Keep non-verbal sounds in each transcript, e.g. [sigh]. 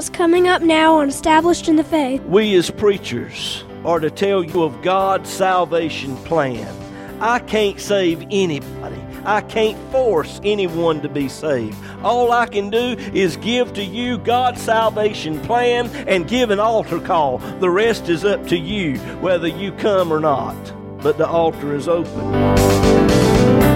what's coming up now on Established in the Faith. We as preachers are to tell you of God's salvation plan. I can't save anybody. I can't force anyone to be saved. All I can do is give to you God's salvation plan and give an altar call. The rest is up to you, whether you come or not. But the altar is open.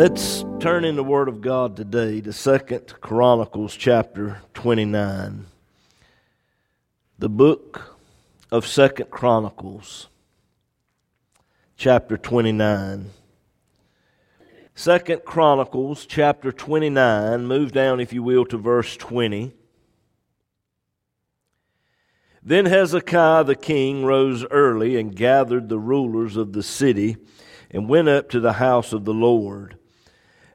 Let's turn in the Word of God today to Second Chronicles chapter 29. The book of Second Chronicles chapter 29. Second Chronicles chapter 29. Move down, if you will, to verse 20. Then Hezekiah the king rose early and gathered the rulers of the city and went up to the house of the Lord.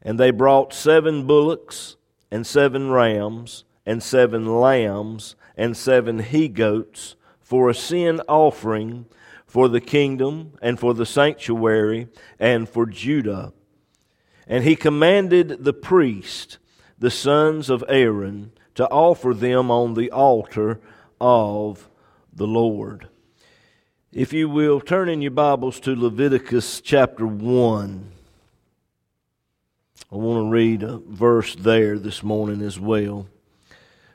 And they brought seven bullocks, and seven rams, and seven lambs, and seven he goats for a sin offering for the kingdom, and for the sanctuary, and for Judah. And he commanded the priest, the sons of Aaron, to offer them on the altar of the Lord. If you will, turn in your Bibles to Leviticus chapter 1. I want to read a verse there this morning as well.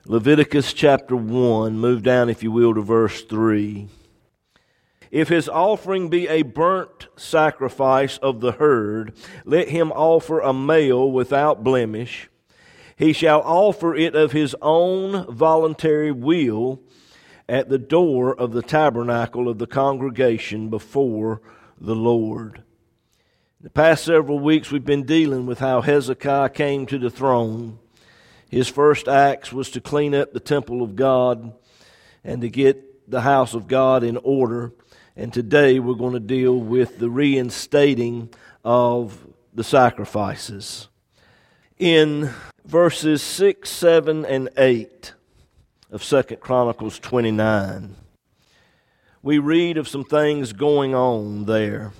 Leviticus chapter 1, move down, if you will, to verse 3. If his offering be a burnt sacrifice of the herd, let him offer a male without blemish. He shall offer it of his own voluntary will at the door of the tabernacle of the congregation before the Lord. The past several weeks, we've been dealing with how Hezekiah came to the throne. His first acts was to clean up the temple of God and to get the house of God in order. And today we're going to deal with the reinstating of the sacrifices. In verses 6, 7, and 8 of Second Chronicles 29, we read of some things going on there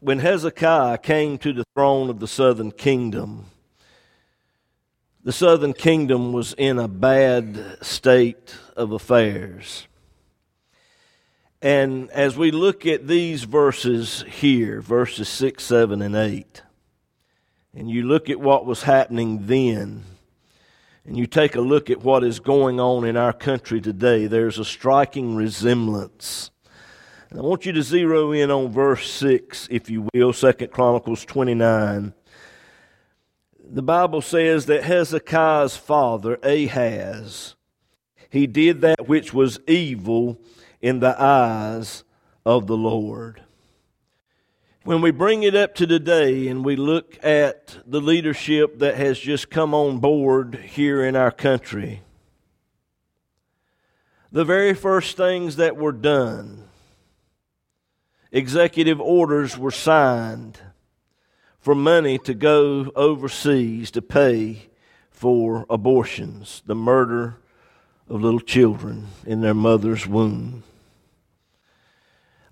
when Hezekiah came to the throne of the southern kingdom, the southern kingdom was in a bad state of affairs. And as we look at these verses here, verses 6, 7, and 8, and you look at what was happening then, and you take a look at what is going on in our country today, there's a striking resemblance I want you to zero in on verse 6, if you will, Second Chronicles 29. The Bible says that Hezekiah's father, Ahaz, he did that which was evil in the eyes of the Lord. When we bring it up to today and we look at the leadership that has just come on board here in our country, the very first things that were done executive orders were signed for money to go overseas to pay for abortions, the murder of little children in their mother's womb.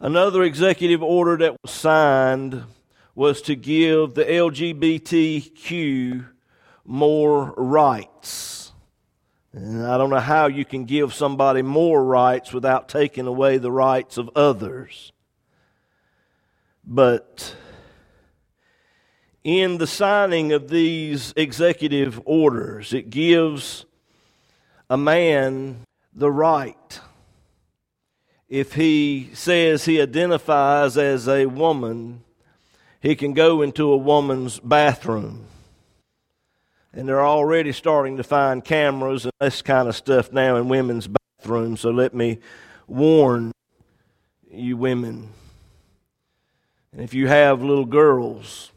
Another executive order that was signed was to give the LGBTQ more rights. And I don't know how you can give somebody more rights without taking away the rights of others. But in the signing of these executive orders, it gives a man the right. If he says he identifies as a woman, he can go into a woman's bathroom. And they're already starting to find cameras and this kind of stuff now in women's bathrooms, so let me warn you women. And if you have little girls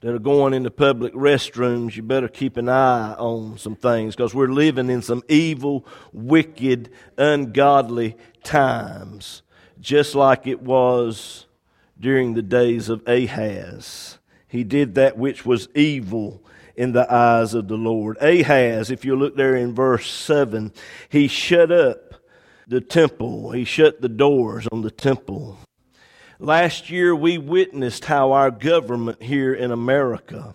that are going into public restrooms, you better keep an eye on some things because we're living in some evil, wicked, ungodly times, just like it was during the days of Ahaz. He did that which was evil in the eyes of the Lord. Ahaz, if you look there in verse 7, he shut up the temple, he shut the doors on the temple. Last year, we witnessed how our government here in America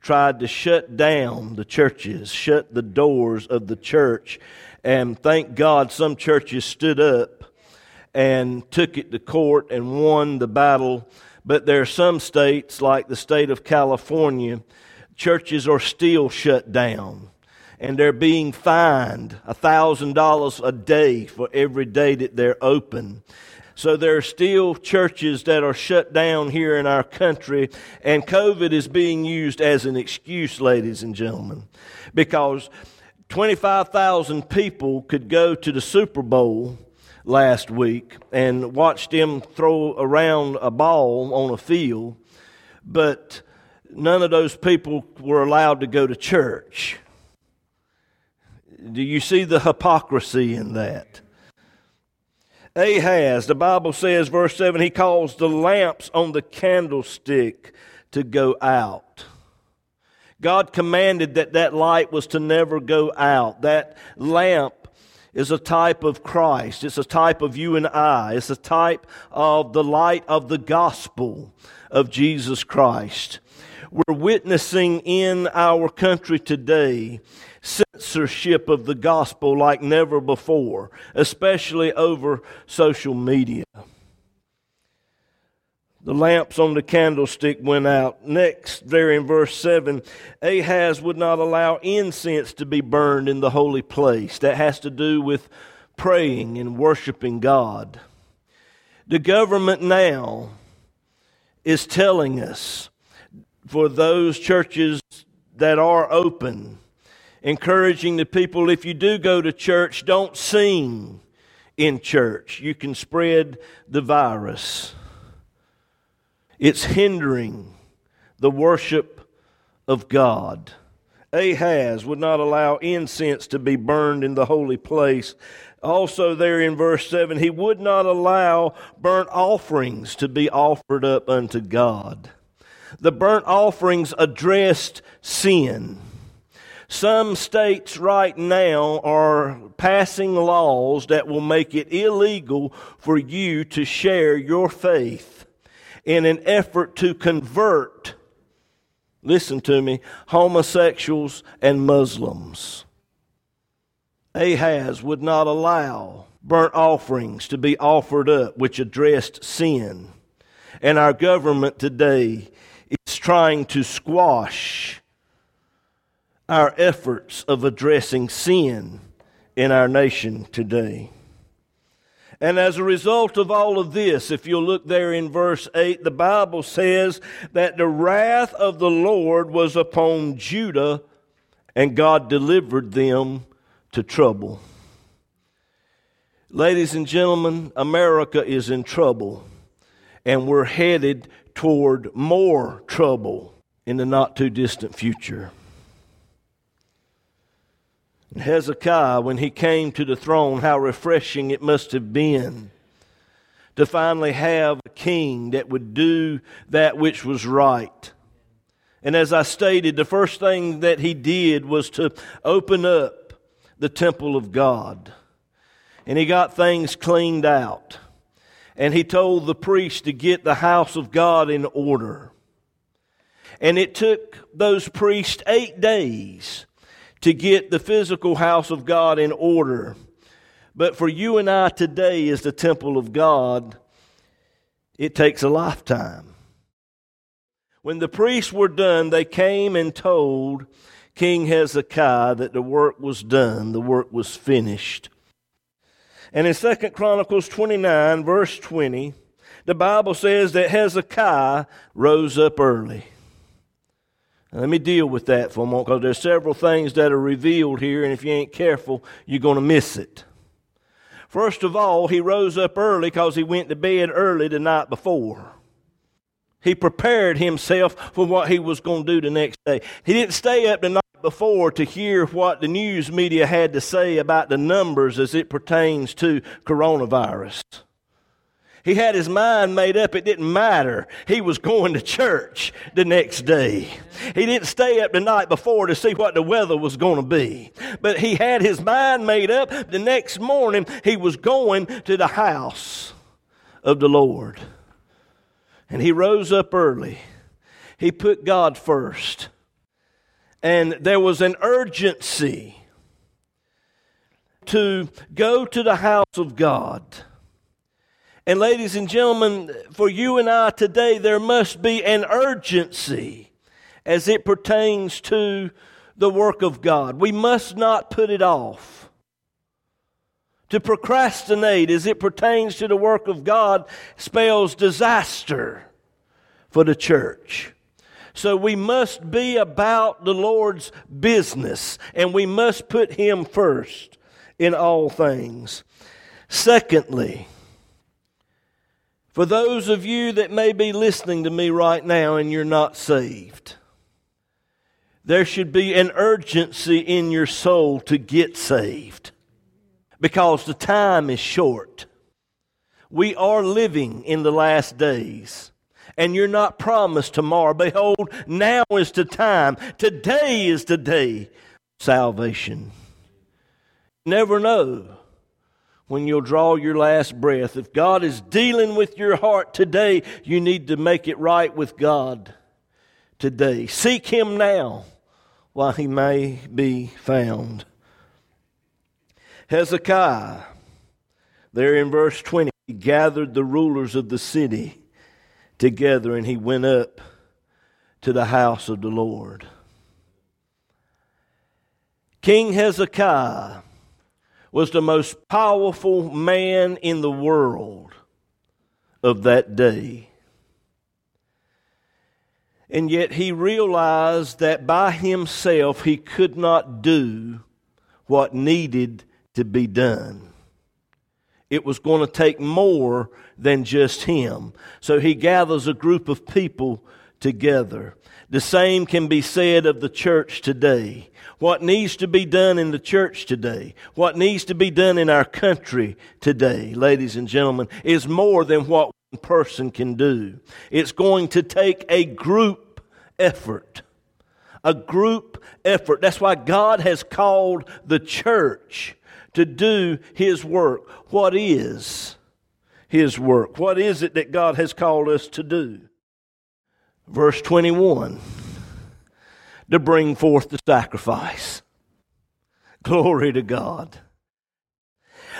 tried to shut down the churches, shut the doors of the church. And thank God some churches stood up and took it to court and won the battle. But there are some states, like the state of California, churches are still shut down. And they're being fined $1,000 a day for every day that they're open. So there are still churches that are shut down here in our country, and COVID is being used as an excuse, ladies and gentlemen, because 25,000 people could go to the Super Bowl last week and watch them throw around a ball on a field, but none of those people were allowed to go to church. Do you see the hypocrisy in that? Ahaz, the Bible says, verse 7, he calls the lamps on the candlestick to go out. God commanded that that light was to never go out. That lamp is a type of Christ. It's a type of you and I. It's a type of the light of the gospel of Jesus Christ. We're witnessing in our country today censorship of the gospel like never before, especially over social media. The lamps on the candlestick went out. Next, there in verse 7, Ahaz would not allow incense to be burned in the holy place. That has to do with praying and worshiping God. The government now is telling us for those churches that are open encouraging the people if you do go to church, don't sing in church. You can spread the virus. It's hindering the worship of God. Ahaz would not allow incense to be burned in the holy place. Also, there in verse 7, he would not allow burnt offerings to be offered up unto God. The burnt offerings addressed sin. Some states right now are passing laws that will make it illegal for you to share your faith in an effort to convert, listen to me, homosexuals and Muslims. Ahaz would not allow burnt offerings to be offered up which addressed sin. And our government today is trying to squash our efforts of addressing sin in our nation today. And as a result of all of this, if you'll look there in verse 8, the Bible says that the wrath of the Lord was upon Judah and God delivered them to trouble. Ladies and gentlemen, America is in trouble and we're headed toward more trouble in the not too distant future. Hezekiah, when he came to the throne, how refreshing it must have been to finally have a king that would do that which was right. And as I stated, the first thing that he did was to open up the temple of God. And he got things cleaned out. And he told the priest to get the house of God in order. And it took those priests eight days to get the physical house of God in order. But for you and I today, as the temple of God, it takes a lifetime. When the priests were done, they came and told King Hezekiah that the work was done, the work was finished. And in Second Chronicles 29, verse 20, the Bible says that Hezekiah rose up early. Let me deal with that for a moment because there's several things that are revealed here, and if you ain't careful, you're going to miss it. First of all, he rose up early because he went to bed early the night before. He prepared himself for what he was going to do the next day. He didn't stay up the night before to hear what the news media had to say about the numbers as it pertains to coronavirus. He had his mind made up. It didn't matter. He was going to church the next day. He didn't stay up the night before to see what the weather was going to be. But he had his mind made up. The next morning, he was going to the house of the Lord. And he rose up early. He put God first. And there was an urgency to go to the house of God. And, ladies and gentlemen, for you and I today, there must be an urgency as it pertains to the work of God. We must not put it off. To procrastinate as it pertains to the work of God spells disaster for the church. So we must be about the Lord's business and we must put Him first in all things. Secondly, for those of you that may be listening to me right now and you're not saved, there should be an urgency in your soul to get saved because the time is short. We are living in the last days, and you're not promised tomorrow. Behold, now is the time. Today is the day. Salvation. Never know when you'll draw your last breath. If God is dealing with your heart today, you need to make it right with God today. Seek Him now while He may be found. Hezekiah, there in verse 20, he gathered the rulers of the city together and he went up to the house of the Lord. King Hezekiah was the most powerful man in the world of that day. And yet he realized that by himself he could not do what needed to be done. It was going to take more than just him. So he gathers a group of people together. The same can be said of the church today. What needs to be done in the church today, what needs to be done in our country today, ladies and gentlemen, is more than what one person can do. It's going to take a group effort. A group effort. That's why God has called the church to do His work. What is His work? What is it that God has called us to do? verse 21 to bring forth the sacrifice. Glory to God.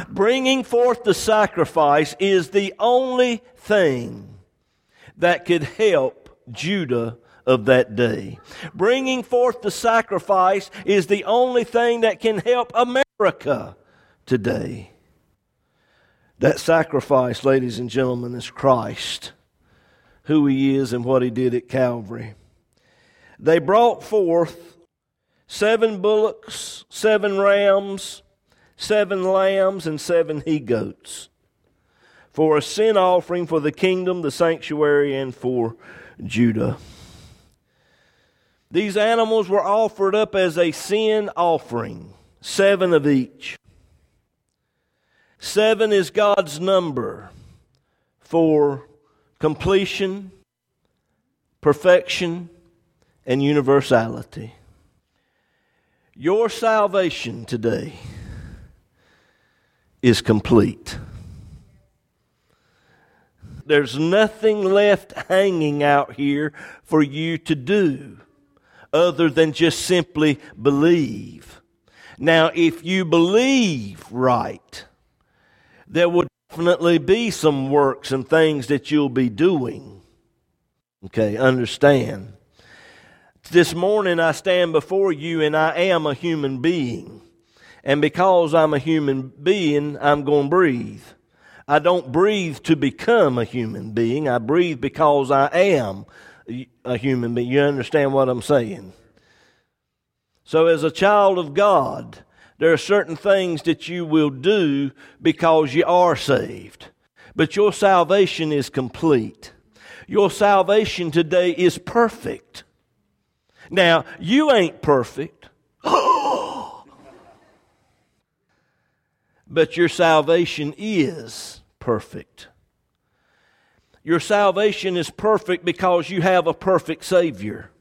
Bringing forth the sacrifice is the only thing that could help Judah of that day. Bringing forth the sacrifice is the only thing that can help America today. That sacrifice, ladies and gentlemen, is Christ who he is and what he did at Calvary. They brought forth seven bullocks, seven rams, seven lambs, and seven he goats for a sin offering for the kingdom, the sanctuary, and for Judah. These animals were offered up as a sin offering, seven of each. Seven is God's number for completion, perfection, and universality. Your salvation today is complete. There's nothing left hanging out here for you to do other than just simply believe. Now, if you believe right, there would definitely be some works and things that you'll be doing. Okay, understand. This morning I stand before you and I am a human being. And because I'm a human being, I'm going to breathe. I don't breathe to become a human being. I breathe because I am a human being. You understand what I'm saying? So, as a child of God, There are certain things that you will do because you are saved. But your salvation is complete. Your salvation today is perfect. Now, you ain't perfect. [gasps] but your salvation is perfect. Your salvation is perfect because you have a perfect Savior.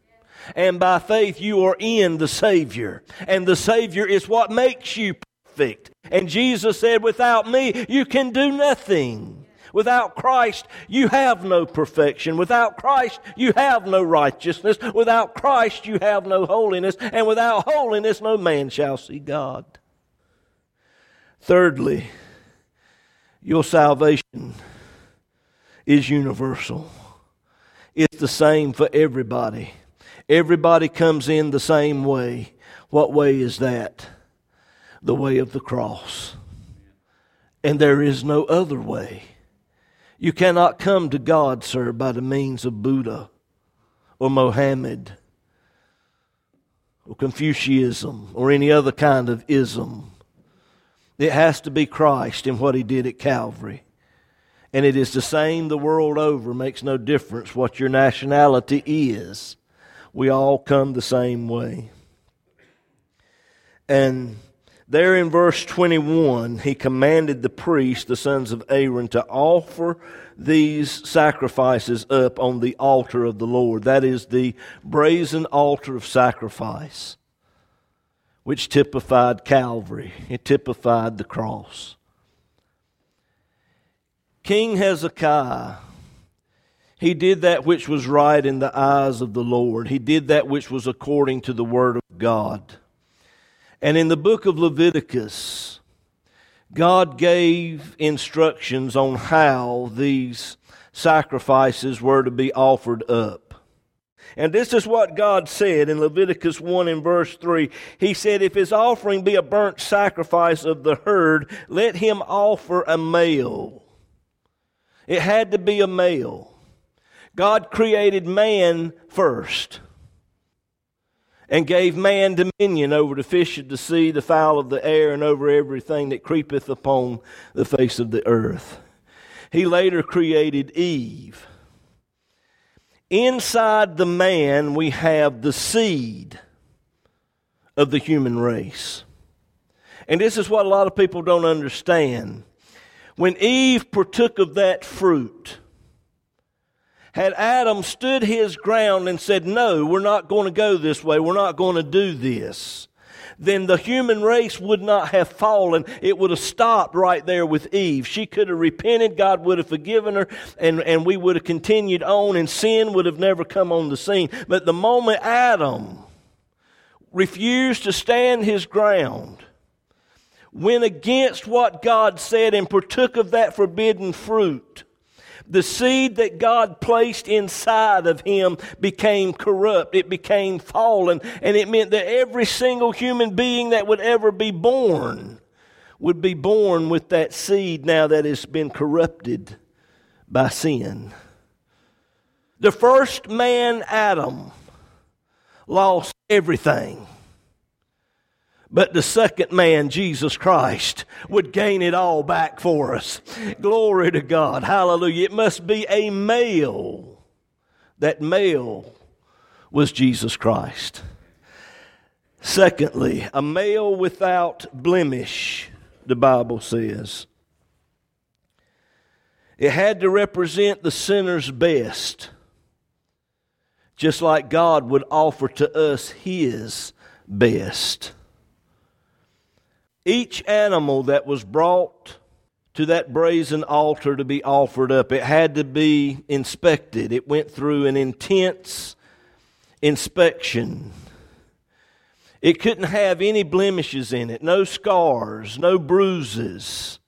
And by faith, you are in the Savior. And the Savior is what makes you perfect. And Jesus said, Without me, you can do nothing. Without Christ, you have no perfection. Without Christ, you have no righteousness. Without Christ, you have no holiness. And without holiness, no man shall see God. Thirdly, your salvation is universal. It's the same for everybody. Everybody comes in the same way. What way is that? The way of the cross. And there is no other way. You cannot come to God, sir, by the means of Buddha or Mohammed or Confucianism or any other kind of ism. It has to be Christ and what he did at Calvary. And it is the same the world over, makes no difference what your nationality is. We all come the same way. And there in verse 21, he commanded the priests, the sons of Aaron, to offer these sacrifices up on the altar of the Lord. That is the brazen altar of sacrifice, which typified Calvary, it typified the cross. King Hezekiah, he did that which was right in the eyes of the Lord. He did that which was according to the word of God. And in the book of Leviticus, God gave instructions on how these sacrifices were to be offered up. And this is what God said in Leviticus 1 and verse 3. He said, If his offering be a burnt sacrifice of the herd, let him offer a male. It had to be a male. God created man first and gave man dominion over the fish of the sea, the fowl of the air, and over everything that creepeth upon the face of the earth. He later created Eve. Inside the man, we have the seed of the human race. And this is what a lot of people don't understand. When Eve partook of that fruit, had Adam stood his ground and said, No, we're not going to go this way, we're not going to do this, then the human race would not have fallen. It would have stopped right there with Eve. She could have repented, God would have forgiven her, and, and we would have continued on, and sin would have never come on the scene. But the moment Adam refused to stand his ground, went against what God said and partook of that forbidden fruit, the seed that God placed inside of him became corrupt. It became fallen. And it meant that every single human being that would ever be born would be born with that seed now that has been corrupted by sin. The first man, Adam, lost everything. But the second man, Jesus Christ, would gain it all back for us. Glory to God. Hallelujah. It must be a male. That male was Jesus Christ. Secondly, a male without blemish, the Bible says. It had to represent the sinner's best, just like God would offer to us his best. Each animal that was brought to that brazen altar to be offered up, it had to be inspected. It went through an intense inspection. It couldn't have any blemishes in it, no scars, no bruises.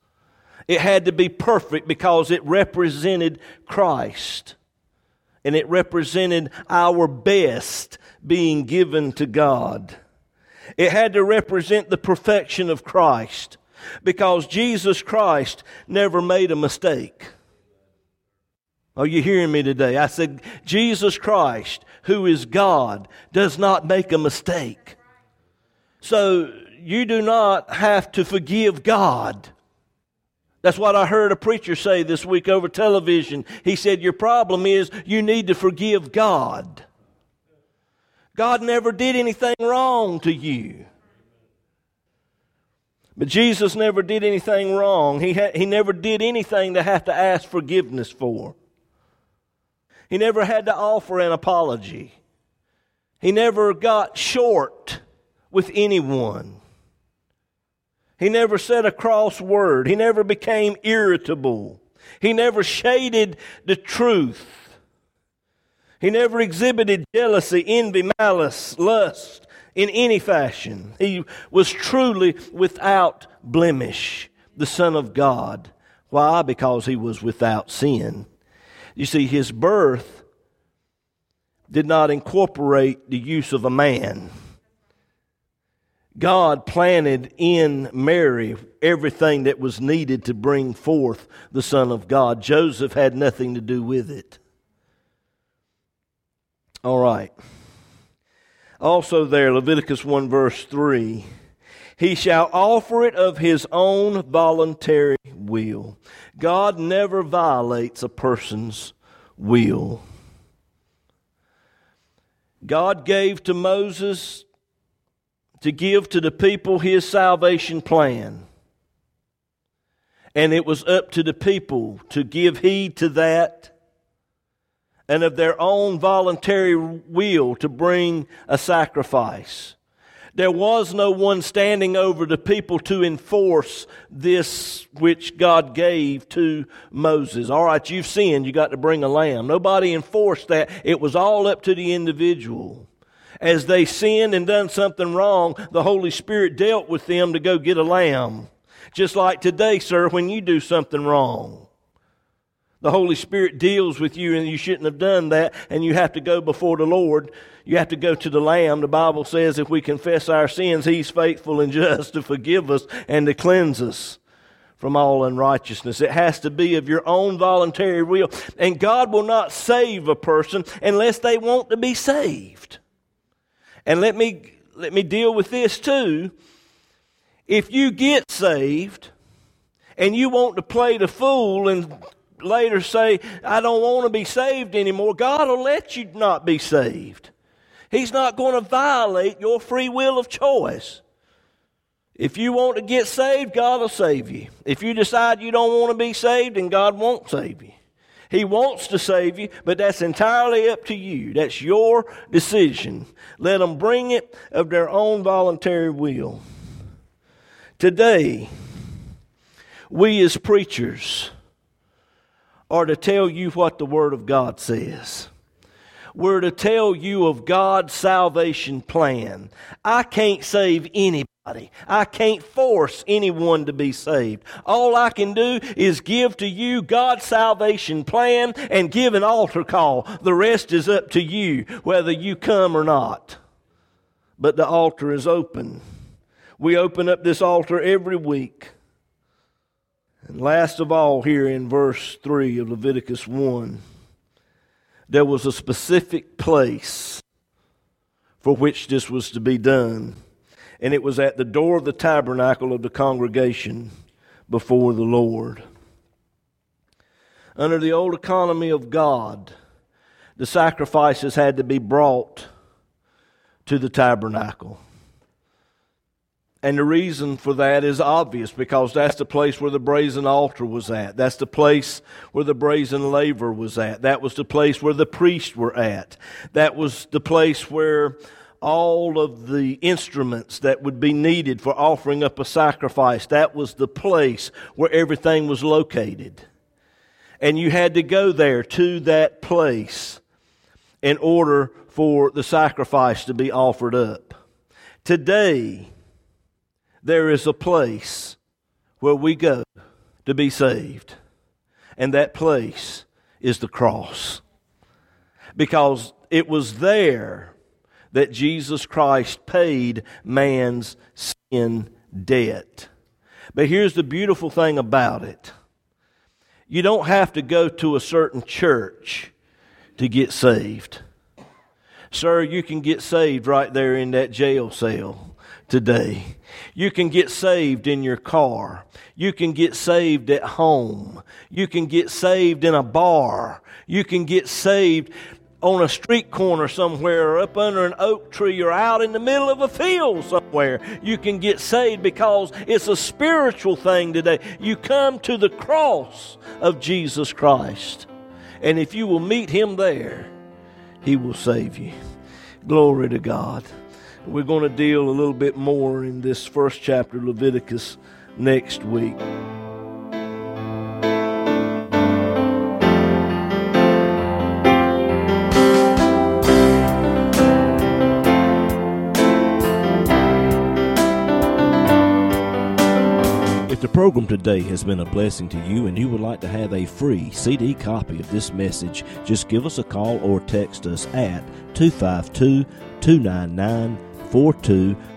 It had to be perfect because it represented Christ. And it represented our best being given to God. It had to represent the perfection of Christ because Jesus Christ never made a mistake. Are you hearing me today? I said, Jesus Christ, who is God, does not make a mistake. So you do not have to forgive God. That's what I heard a preacher say this week over television. He said, Your problem is you need to forgive God. God never did anything wrong to you. But Jesus never did anything wrong. He, ha- he never did anything to have to ask forgiveness for. He never had to offer an apology. He never got short with anyone. He never said a cross word. He never became irritable. He never shaded the truth. He never exhibited jealousy, envy, malice, lust in any fashion. He was truly without blemish, the Son of God. Why? Because he was without sin. You see, his birth did not incorporate the use of a man. God planted in Mary everything that was needed to bring forth the Son of God. Joseph had nothing to do with it. All right. Also, there, Leviticus 1, verse 3 He shall offer it of his own voluntary will. God never violates a person's will. God gave to Moses to give to the people his salvation plan. And it was up to the people to give heed to that and of their own voluntary will to bring a sacrifice. There was no one standing over the people to enforce this which God gave to Moses. All right, you've sinned, you got to bring a lamb. Nobody enforced that. It was all up to the individual. As they sinned and done something wrong, the Holy Spirit dealt with them to go get a lamb. Just like today, sir, when you do something wrong. The Holy Spirit deals with you and you shouldn't have done that and you have to go before the Lord. You have to go to the Lamb. The Bible says if we confess our sins, He's faithful and just to forgive us and to cleanse us from all unrighteousness. It has to be of your own voluntary will. And God will not save a person unless they want to be saved. And let me, let me deal with this too. If you get saved and you want to play the fool and later say, I don't want to be saved anymore, God will let you not be saved. He's not going to violate your free will of choice. If you want to get saved, God will save you. If you decide you don't want to be saved, then God won't save you. He wants to save you, but that's entirely up to you. That's your decision. Let them bring it of their own voluntary will. Today, we as preachers, are to tell you what the Word of God says. We're to tell you of God's salvation plan. I can't save anybody. I can't force anyone to be saved. All I can do is give to you God's salvation plan and give an altar call. The rest is up to you, whether you come or not. But the altar is open. We open up this altar every week. And last of all, here in verse 3 of Leviticus 1, there was a specific place for which this was to be done. And it was at the door of the tabernacle of the congregation before the Lord. Under the old economy of God, the sacrifices had to be brought to the tabernacle. And the reason for that is obvious because that's the place where the brazen altar was at. That's the place where the brazen laver was at. That was the place where the priests were at. That was the place where all of the instruments that would be needed for offering up a sacrifice, that was the place where everything was located. And you had to go there to that place in order for the sacrifice to be offered up. Today, there is a place where we go to be saved. And that place is the cross. Because it was there that Jesus Christ paid man's sin debt. But here's the beautiful thing about it you don't have to go to a certain church to get saved. Sir, you can get saved right there in that jail cell today. You can get saved in your car. You can get saved at home. You can get saved in a bar. You can get saved on a street corner somewhere or up under an oak tree or out in the middle of a field somewhere. You can get saved because it's a spiritual thing today. You come to the cross of Jesus Christ. And if you will meet him there, he will save you. Glory to God. We're going to deal a little bit more in this first chapter of Leviticus next week. If the program today has been a blessing to you and you would like to have a free CD copy of this message, just give us a call or text us at 252 299 Four two.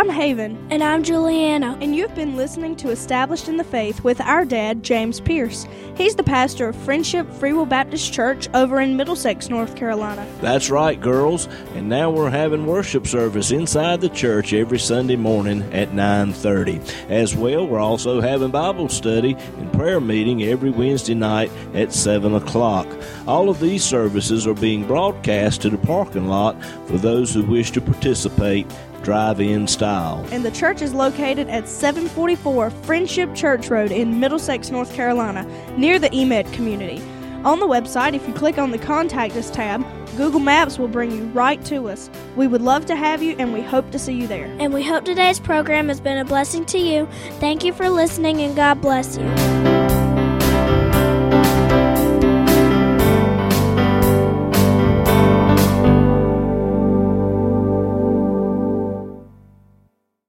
I'm Haven. And I'm Juliana. And you've been listening to Established in the Faith with our dad, James Pierce. He's the pastor of Friendship Free Will Baptist Church over in Middlesex, North Carolina. That's right, girls. And now we're having worship service inside the church every Sunday morning at 9:30. As well, we're also having Bible study and prayer meeting every Wednesday night at 7 o'clock. All of these services are being broadcast to the parking lot for those who wish to participate drive in style. And the church is located at 744 Friendship Church Road in Middlesex, North Carolina, near the Emit community. On the website, if you click on the Contact Us tab, Google Maps will bring you right to us. We would love to have you and we hope to see you there. And we hope today's program has been a blessing to you. Thank you for listening and God bless you.